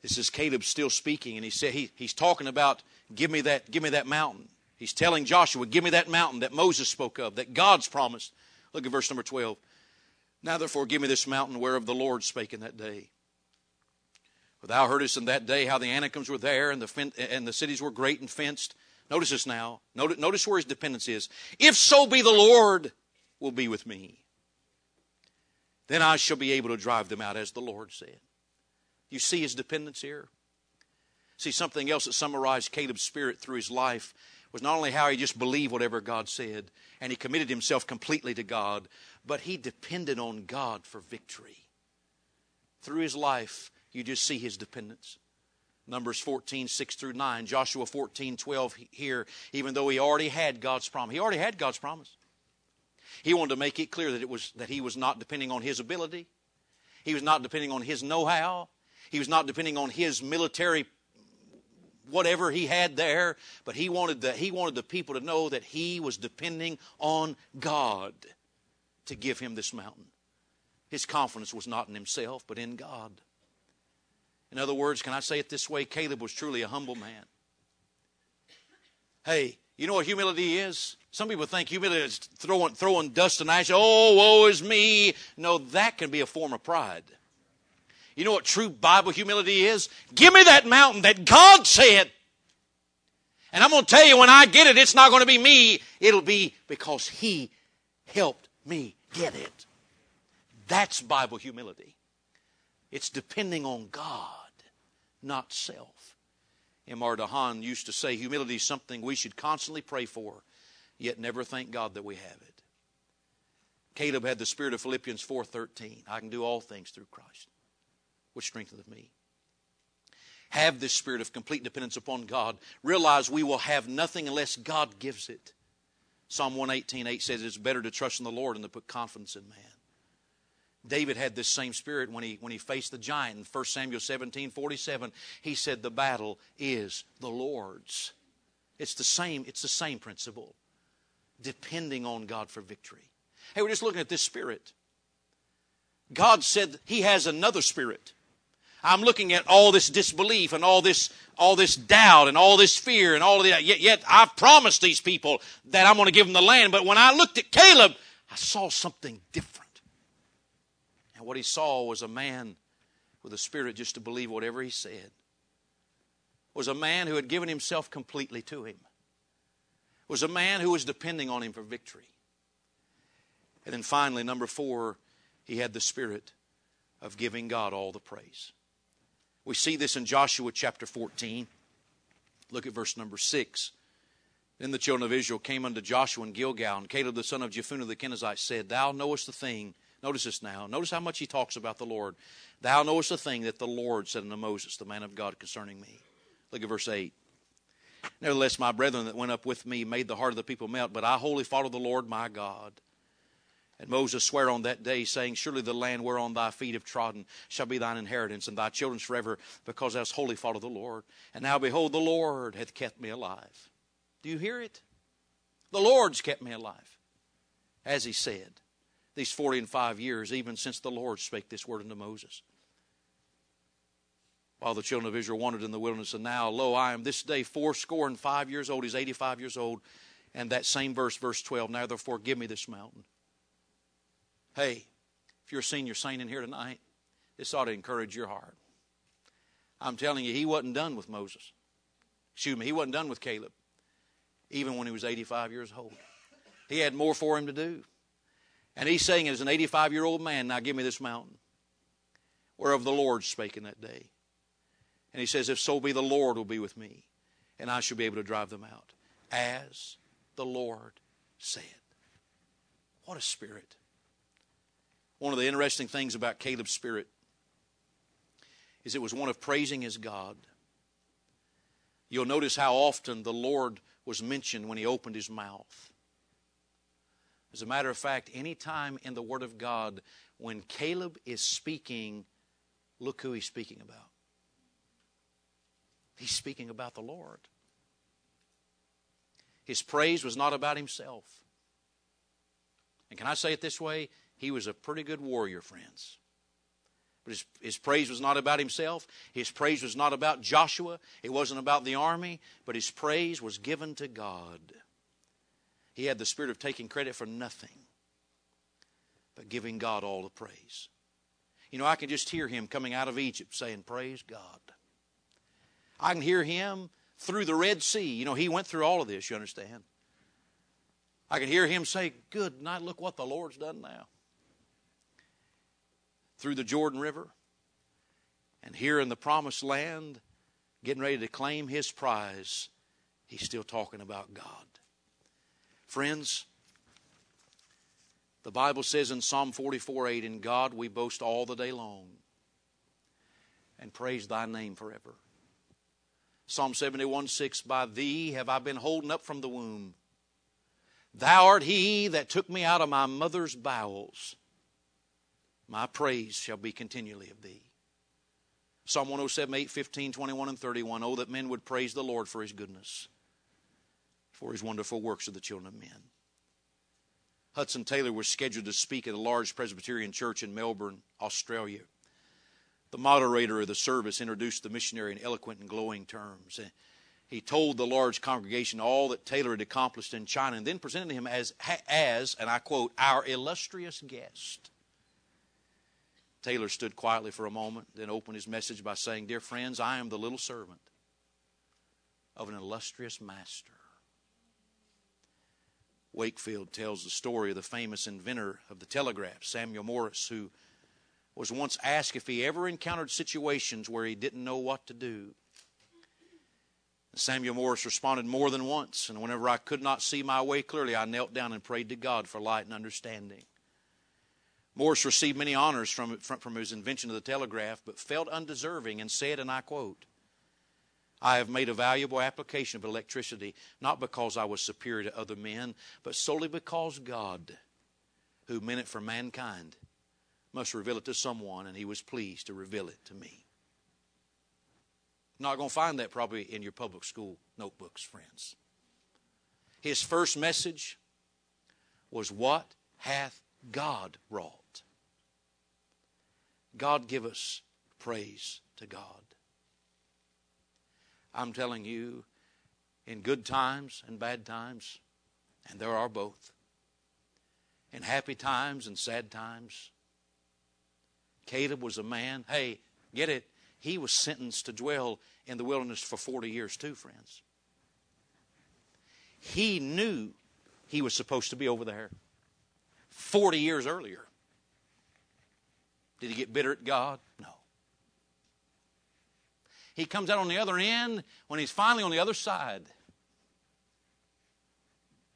S1: This is Caleb still speaking, and he said he, he's talking about give me that, give me that mountain. He's telling Joshua, give me that mountain that Moses spoke of, that God's promised. Look at verse number 12. Now therefore give me this mountain whereof the Lord spake in that day. For thou heardest in that day how the Anakims were there, and the, fen- and the cities were great and fenced. Notice this now. Notice, notice where his dependence is. If so be the Lord will be with me then I shall be able to drive them out, as the Lord said. You see his dependence here? See, something else that summarized Caleb's spirit through his life was not only how he just believed whatever God said and he committed himself completely to God, but he depended on God for victory. Through his life, you just see his dependence. Numbers 14, 6 through 9, Joshua 14, 12 here, even though he already had God's promise. He already had God's promise. He wanted to make it clear that it was that he was not depending on his ability. He was not depending on his know-how. He was not depending on his military whatever he had there, but he wanted the, he wanted the people to know that he was depending on God to give him this mountain. His confidence was not in himself, but in God. In other words, can I say it this way? Caleb was truly a humble man. Hey, you know what humility is? Some people think humility is throwing, throwing dust and ashes. Oh, woe is me. No, that can be a form of pride. You know what true Bible humility is? Give me that mountain that God said. And I'm going to tell you, when I get it, it's not going to be me. It'll be because He helped me get it. That's Bible humility. It's depending on God, not self. M.R. DeHaan used to say humility is something we should constantly pray for, yet never thank God that we have it. Caleb had the spirit of Philippians 4:13. I can do all things through Christ, which strengtheneth me. Have this spirit of complete dependence upon God. Realize we will have nothing unless God gives it. Psalm 118:8 says it's better to trust in the Lord than to put confidence in man. David had this same spirit when he, when he faced the giant in 1 Samuel 17 47. He said, The battle is the Lord's. It's the same, it's the same principle. Depending on God for victory. Hey, we're just looking at this spirit. God said he has another spirit. I'm looking at all this disbelief and all this, all this doubt and all this fear and all of that. Yet, yet I've promised these people that I'm going to give them the land. But when I looked at Caleb, I saw something different. What he saw was a man with a spirit just to believe whatever he said. Was a man who had given himself completely to him. Was a man who was depending on him for victory. And then finally, number four, he had the spirit of giving God all the praise. We see this in Joshua chapter 14. Look at verse number 6. Then the children of Israel came unto Joshua in Gilgal, and Caleb the son of Jephunneh the Kenizzite said, Thou knowest the thing Notice this now. Notice how much he talks about the Lord. Thou knowest the thing that the Lord said unto Moses, the man of God, concerning me. Look at verse 8. Nevertheless, my brethren that went up with me made the heart of the people melt, but I wholly followed the Lord my God. And Moses sware on that day, saying, Surely the land whereon thy feet have trodden shall be thine inheritance, and thy children's forever, because thou hast wholly followed the Lord. And now behold, the Lord hath kept me alive. Do you hear it? The Lord's kept me alive, as he said these 40 and 5 years, even since the Lord spake this word unto Moses. While the children of Israel wandered in the wilderness, and now, lo, I am this day fourscore and five years old. He's 85 years old. And that same verse, verse 12, now therefore give me this mountain. Hey, if you're a senior saint in here tonight, this ought to encourage your heart. I'm telling you, he wasn't done with Moses. Excuse me, he wasn't done with Caleb, even when he was 85 years old. He had more for him to do. And he's saying, as an 85 year old man, now give me this mountain. Whereof the Lord spake in that day. And he says, If so be, the Lord will be with me, and I shall be able to drive them out, as the Lord said. What a spirit. One of the interesting things about Caleb's spirit is it was one of praising his God. You'll notice how often the Lord was mentioned when he opened his mouth. As a matter of fact, any time in the Word of God when Caleb is speaking, look who he's speaking about. He's speaking about the Lord. His praise was not about himself. And can I say it this way? He was a pretty good warrior, friends. But his, his, praise was not about himself. His praise was not about Joshua. It wasn't about the army. But his praise was given to God. He had the spirit of taking credit for nothing, but giving God all the praise. You know, I can just hear him coming out of Egypt saying, Praise God. I can hear him through the Red Sea. You know, he went through all of this, you understand? I can hear him say, Good night, look what the Lord's done now. Through the Jordan River and here in the promised land, getting ready to claim his prize, he's still talking about God. Friends, the Bible says in Psalm 44 8, In God we boast all the day long and praise thy name forever. Psalm 71 6, By thee have I been holden up from the womb. Thou art he that took me out of my mother's bowels. My praise shall be continually of thee. Psalm 107, 8, 15, 21, and 31. Oh, that men would praise the Lord for his goodness for his wonderful works of the children of men. Hudson Taylor was scheduled to speak at a large Presbyterian church in Melbourne, Australia. The moderator of the service introduced the missionary in eloquent and glowing terms. He told the large congregation all that Taylor had accomplished in China and then presented him as, as and I quote, our illustrious guest. Taylor stood quietly for a moment, then opened his message by saying, Dear friends, I am the little servant of an illustrious master. Wakefield tells the story of the famous inventor of the telegraph, Samuel Morse, who was once asked if he ever encountered situations where he didn't know what to do. Samuel Morse responded more than once, and whenever I could not see my way clearly, I knelt down and prayed to God for light and understanding. Morse received many honors from, from, from his invention of the telegraph, but felt undeserving and said, and I quote, I have made a valuable application of electricity, not because I was superior to other men, but solely because God, who meant it for mankind, must reveal it to someone, and He was pleased to reveal it to me. Not going to find that probably in your public school notebooks, friends. His first message was, What hath God wrought? God give us praise to God. I'm telling you, in good times and bad times, and there are both, in happy times and sad times, Caleb was a man, hey, get it, he was sentenced to dwell in the wilderness for 40 years, too, friends. He knew he was supposed to be over there 40 years earlier. Did he get bitter at God? No. He comes out on the other end when he's finally on the other side.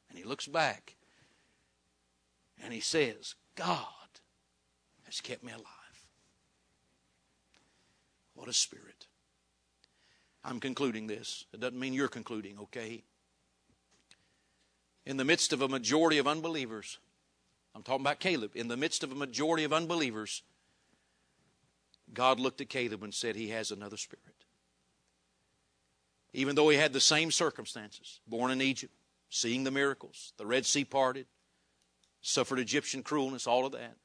S1: And he looks back and he says, God has kept me alive. What a spirit. I'm concluding this. It doesn't mean you're concluding, okay? In the midst of a majority of unbelievers, I'm talking about Caleb, in the midst of a majority of unbelievers, God looked at Caleb and said, He has another spirit even though he had the same circumstances born in Egypt, seeing the miracles, the Red Sea parted, suffered Egyptian cruelness, all of that.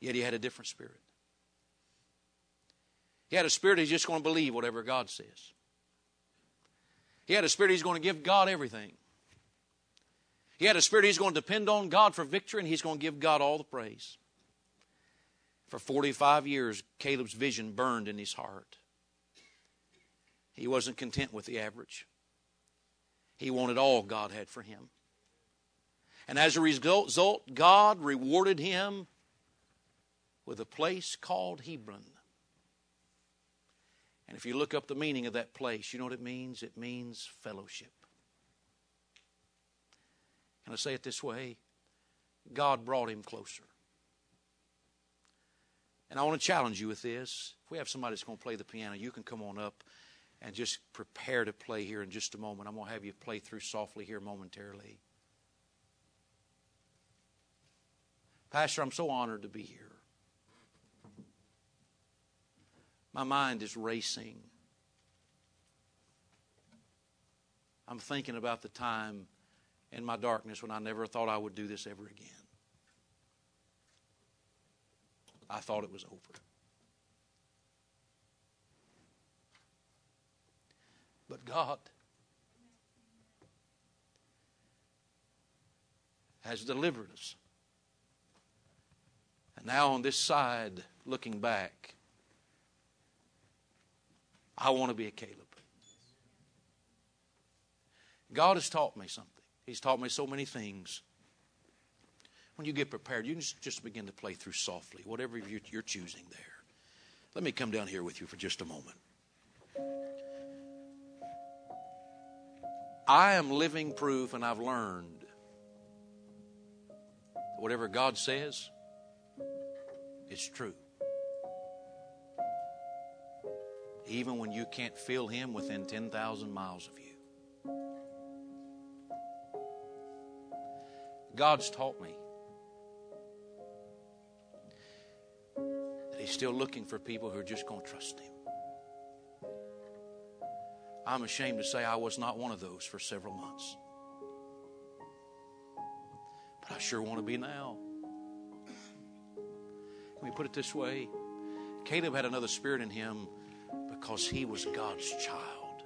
S1: Yet he had a different spirit. He had a spirit he's just going to believe whatever God says. He had a spirit he's going to give God everything. He had a spirit he's going to depend on God for victory and he's going to give God all the praise. For 45 years, Caleb's vision burned in his heart. He wasn't content with the average. He wanted all God had for him. And as a result, God rewarded him with a place called Hebron. And if you look up the meaning of that place, you know what it means? It means fellowship. Can I say it this way? God brought him closer. And I want to challenge you with this. If we have somebody that's going to play the piano, you can come on up and just prepare to play here in just a moment. I'm going to have you play through softly here momentarily. Pastor, I'm so honored to be here. My mind is racing. I'm thinking about the time in my darkness when I never thought I would do this ever again. I thought it was over. but God. Has delivered us. And now, on this side, looking back, I want to be a Caleb. God has taught me something. He's taught me so many things. When you get prepared, you can just begin to play through softly, whatever you're choosing there. Let me come down here with you for just a moment. I am living proof, and I've learned whatever God says, it's true. Even when you can't feel Him within 10,000 miles of you. God's taught me that He's still looking for people who are just going to trust Him. I'm ashamed to say I was not one of those for several months. But I sure want to be now. Let me put it this way Caleb had another spirit in him because he was God's child.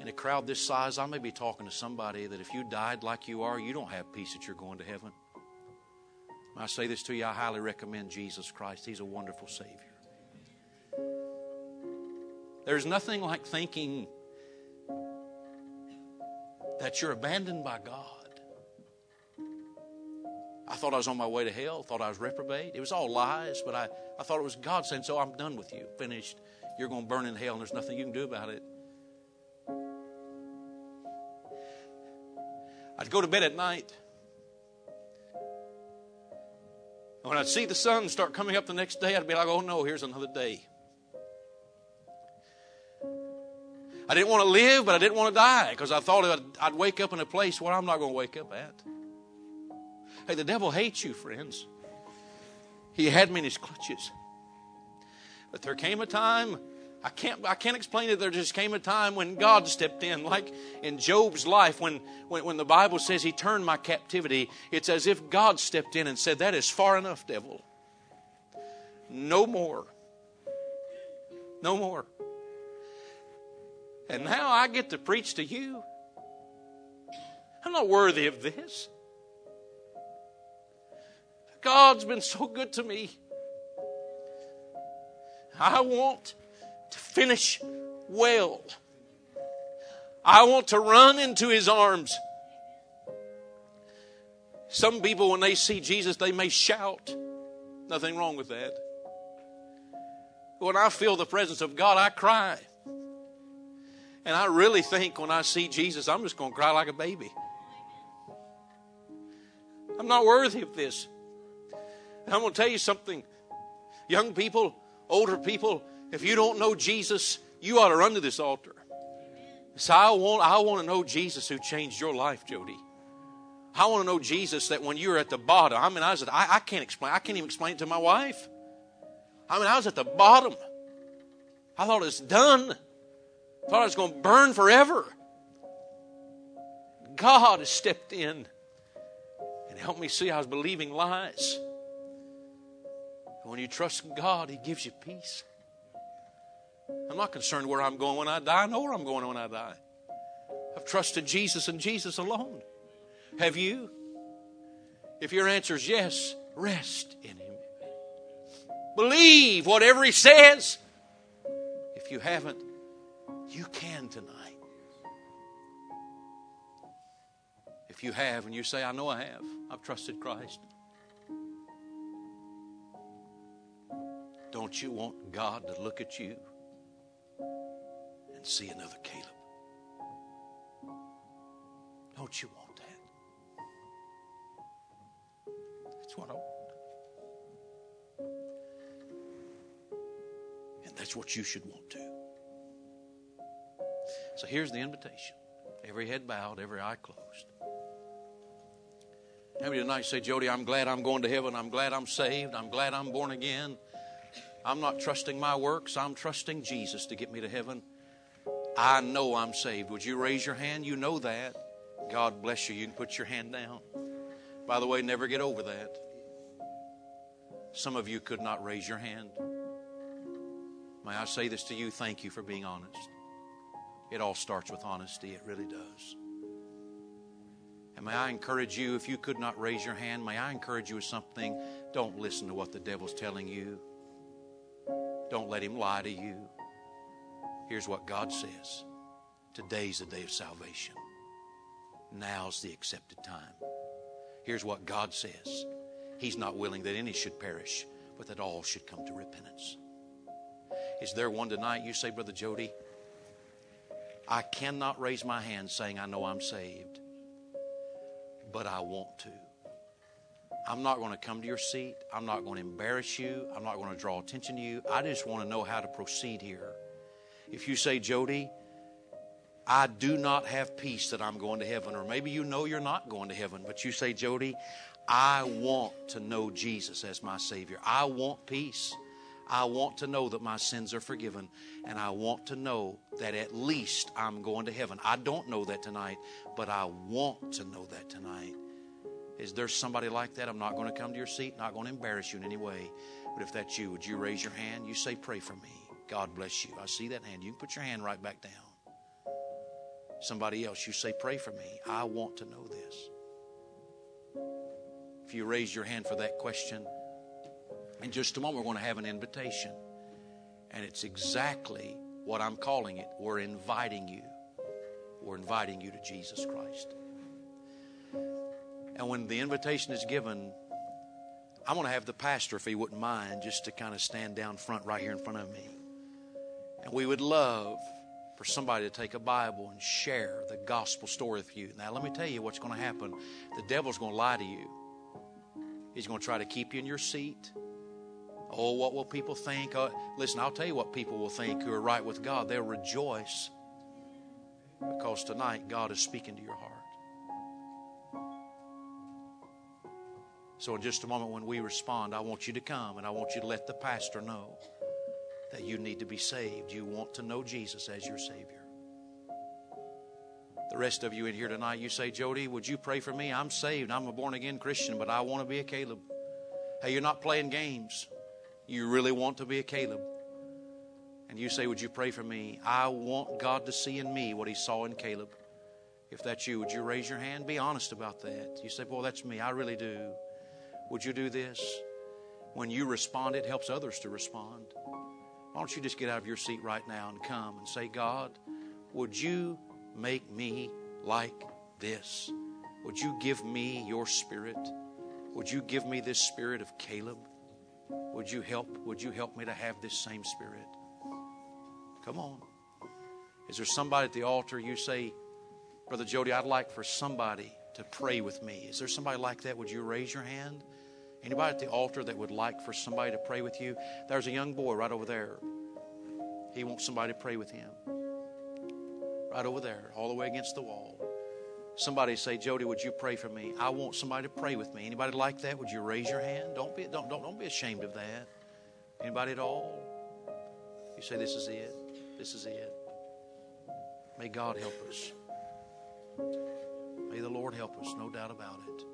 S1: In a crowd this size, I may be talking to somebody that if you died like you are, you don't have peace that you're going to heaven. When I say this to you, I highly recommend Jesus Christ. He's a wonderful Savior. There's nothing like thinking that you're abandoned by God. I thought I was on my way to hell, thought I was reprobate. It was all lies, but I, I thought it was God saying, So I'm done with you, finished. You're going to burn in hell, and there's nothing you can do about it. I'd go to bed at night. And when I'd see the sun start coming up the next day, I'd be like, oh no, here's another day. I didn't want to live, but I didn't want to die because I thought I'd, I'd wake up in a place where I'm not going to wake up at. Hey, the devil hates you, friends. He had me in his clutches. But there came a time, I can't, I can't explain it, there just came a time when God stepped in, like in Job's life, when, when, when the Bible says he turned my captivity, it's as if God stepped in and said, That is far enough, devil. No more. No more. And now I get to preach to you. I'm not worthy of this. God's been so good to me. I want to finish well. I want to run into his arms. Some people, when they see Jesus, they may shout. Nothing wrong with that. When I feel the presence of God, I cry. And I really think when I see Jesus, I'm just going to cry like a baby. I'm not worthy of this. And I'm going to tell you something. Young people, older people, if you don't know Jesus, you ought to run to this altar. So I want, I want to know Jesus who changed your life, Jody. I want to know Jesus that when you were at the bottom, I mean, I was at, I, I can't explain, I can't even explain it to my wife. I mean, I was at the bottom. I thought it's done. Thought I was going to burn forever. God has stepped in and helped me see I was believing lies. when you trust God, He gives you peace. I'm not concerned where I'm going when I die. I know where I'm going when I die. I've trusted Jesus and Jesus alone. Have you? If your answer is yes, rest in Him. Believe whatever He says. If you haven't, you can tonight. If you have, and you say, I know I have, I've trusted Christ. Don't you want God to look at you and see another Caleb? Don't you want that? That's what I want. And that's what you should want too. So here's the invitation every head bowed, every eye closed. How many tonight say, Jody, I'm glad I'm going to heaven. I'm glad I'm saved. I'm glad I'm born again. I'm not trusting my works. I'm trusting Jesus to get me to heaven. I know I'm saved. Would you raise your hand? You know that. God bless you. You can put your hand down. By the way, never get over that. Some of you could not raise your hand. May I say this to you? Thank you for being honest. It all starts with honesty, it really does. And may I encourage you, if you could not raise your hand, may I encourage you with something? Don't listen to what the devil's telling you. Don't let him lie to you. Here's what God says Today's the day of salvation. Now's the accepted time. Here's what God says He's not willing that any should perish, but that all should come to repentance. Is there one tonight you say, Brother Jody? I cannot raise my hand saying I know I'm saved, but I want to. I'm not going to come to your seat. I'm not going to embarrass you. I'm not going to draw attention to you. I just want to know how to proceed here. If you say, Jody, I do not have peace that I'm going to heaven, or maybe you know you're not going to heaven, but you say, Jody, I want to know Jesus as my Savior. I want peace. I want to know that my sins are forgiven, and I want to know that at least I'm going to heaven. I don't know that tonight, but I want to know that tonight. Is there somebody like that? I'm not going to come to your seat, not going to embarrass you in any way. But if that's you, would you raise your hand? You say, Pray for me. God bless you. I see that hand. You can put your hand right back down. Somebody else, you say, Pray for me. I want to know this. If you raise your hand for that question, in just a moment, we're going to have an invitation. And it's exactly what I'm calling it. We're inviting you. We're inviting you to Jesus Christ. And when the invitation is given, I want to have the pastor, if he wouldn't mind, just to kind of stand down front right here in front of me. And we would love for somebody to take a Bible and share the gospel story with you. Now, let me tell you what's going to happen. The devil's going to lie to you, he's going to try to keep you in your seat. Oh, what will people think? Uh, listen, I'll tell you what people will think who are right with God. They'll rejoice because tonight God is speaking to your heart. So, in just a moment, when we respond, I want you to come and I want you to let the pastor know that you need to be saved. You want to know Jesus as your Savior. The rest of you in here tonight, you say, Jody, would you pray for me? I'm saved. I'm a born again Christian, but I want to be a Caleb. Hey, you're not playing games you really want to be a Caleb, and you say, Would you pray for me? I want God to see in me what He saw in Caleb. If that's you, would you raise your hand? Be honest about that. You say, Boy, that's me. I really do. Would you do this? When you respond, it helps others to respond. Why don't you just get out of your seat right now and come and say, God, would you make me like this? Would you give me your spirit? Would you give me this spirit of Caleb? Would you help? Would you help me to have this same spirit? Come on. Is there somebody at the altar you say, Brother Jody, I'd like for somebody to pray with me? Is there somebody like that? Would you raise your hand? Anybody at the altar that would like for somebody to pray with you? There's a young boy right over there. He wants somebody to pray with him. Right over there, all the way against the wall somebody say, Jody, would you pray for me? I want somebody to pray with me. Anybody like that? Would you raise your hand? Don't be, don't, don't, don't be ashamed of that. Anybody at all? You say, This is it. This is it. May God help us. May the Lord help us, no doubt about it.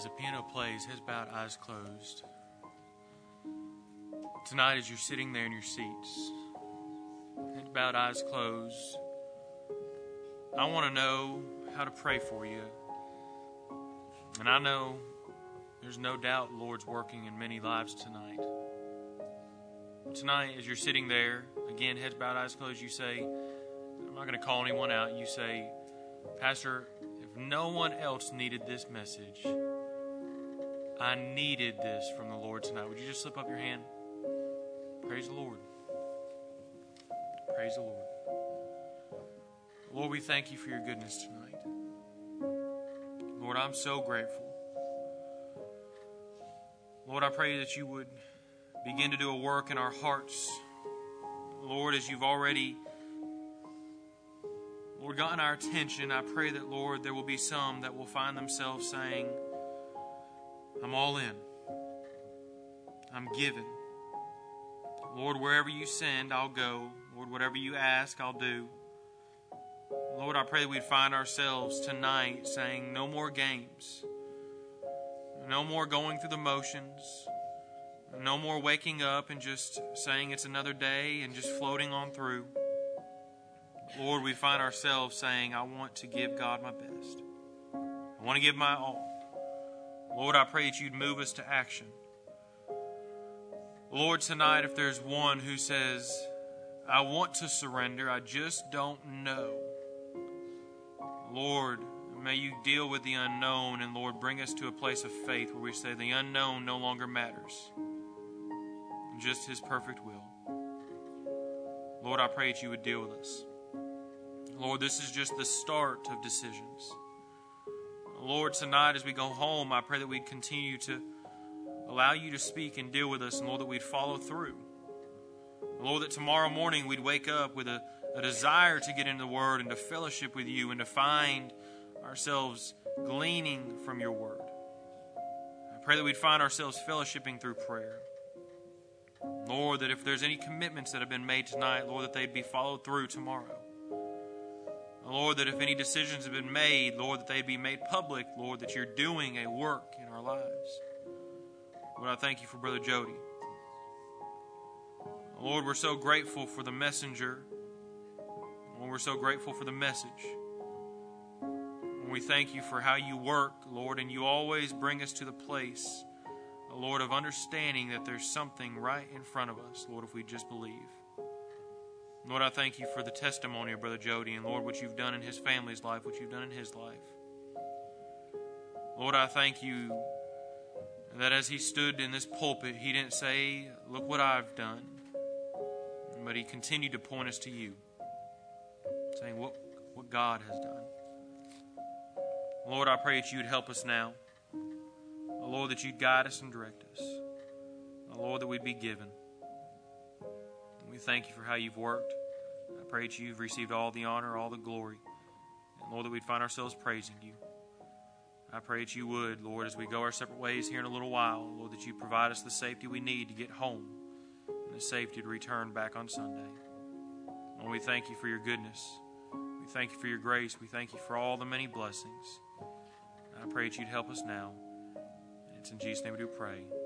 S2: as the piano plays, heads bowed, eyes closed. Tonight, as you're sitting there in your seats, heads bowed, eyes closed, I want to know how to pray for you. And I know there's no doubt Lord's working in many lives tonight. Tonight, as you're sitting there, again, heads bowed, eyes closed, you say, I'm not going to call anyone out. You say, Pastor, if no one else needed this message, I needed this from the Lord tonight. Would you just slip up your hand? Praise the Lord. Praise the Lord. Lord, we thank you for your goodness tonight. Lord, I'm so grateful. Lord, I pray that you would begin to do a work in our hearts. Lord, as you've already, Lord, gotten our attention, I pray that, Lord, there will be some that will find themselves saying, I'm all in. I'm given. Lord, wherever you send, I'll go. Lord, whatever you ask, I'll do. Lord, I pray we'd find ourselves tonight saying, No more games. No more going through the motions. No more waking up and just saying it's another day and just floating on through. Lord, we find ourselves saying, I want to give God my best. I want to give my all. Lord, I pray that you'd move us to action. Lord, tonight, if there's one who says, I want to surrender, I just don't know. Lord, may you deal with the unknown, and Lord, bring us to a place of faith where we say, The unknown no longer matters, just His perfect will. Lord, I pray that you would deal with us. Lord, this is just the start of decisions. Lord, tonight as we go home, I pray that we would continue to allow you to speak and deal with us, and Lord, that we'd follow through. Lord, that tomorrow morning we'd wake up with a, a desire to get into the Word and to fellowship with you and to find ourselves gleaning from your Word. I pray that we'd find ourselves fellowshipping through prayer. Lord, that if there's any commitments that have been made tonight, Lord, that they'd be followed through tomorrow. Lord, that if any decisions have been made, Lord, that they be made public, Lord, that you're doing a work in our lives. Lord, I thank you for Brother Jody. Lord, we're so grateful for the messenger. Lord, we're so grateful for the message. And we thank you for how you work, Lord, and you always bring us to the place, Lord, of understanding that there's something right in front of us, Lord, if we just believe. Lord, I thank you for the testimony of Brother Jody and, Lord, what you've done in his family's life, what you've done in his life. Lord, I thank you that as he stood in this pulpit, he didn't say, Look what I've done, but he continued to point us to you, saying, What, what God has done. Lord, I pray that you'd help us now. Lord, that you'd guide us and direct us. Lord, that we'd be given thank you for how you've worked. I pray that you've received all the honor, all the glory. And Lord, that we'd find ourselves praising you. I pray that you would, Lord, as we go our separate ways here in a little while, Lord, that you provide us the safety we need to get home and the safety to return back on Sunday. Lord, we thank you for your goodness. We thank you for your grace. We thank you for all the many blessings. I pray that you'd help us now. And it's in Jesus' name we do pray.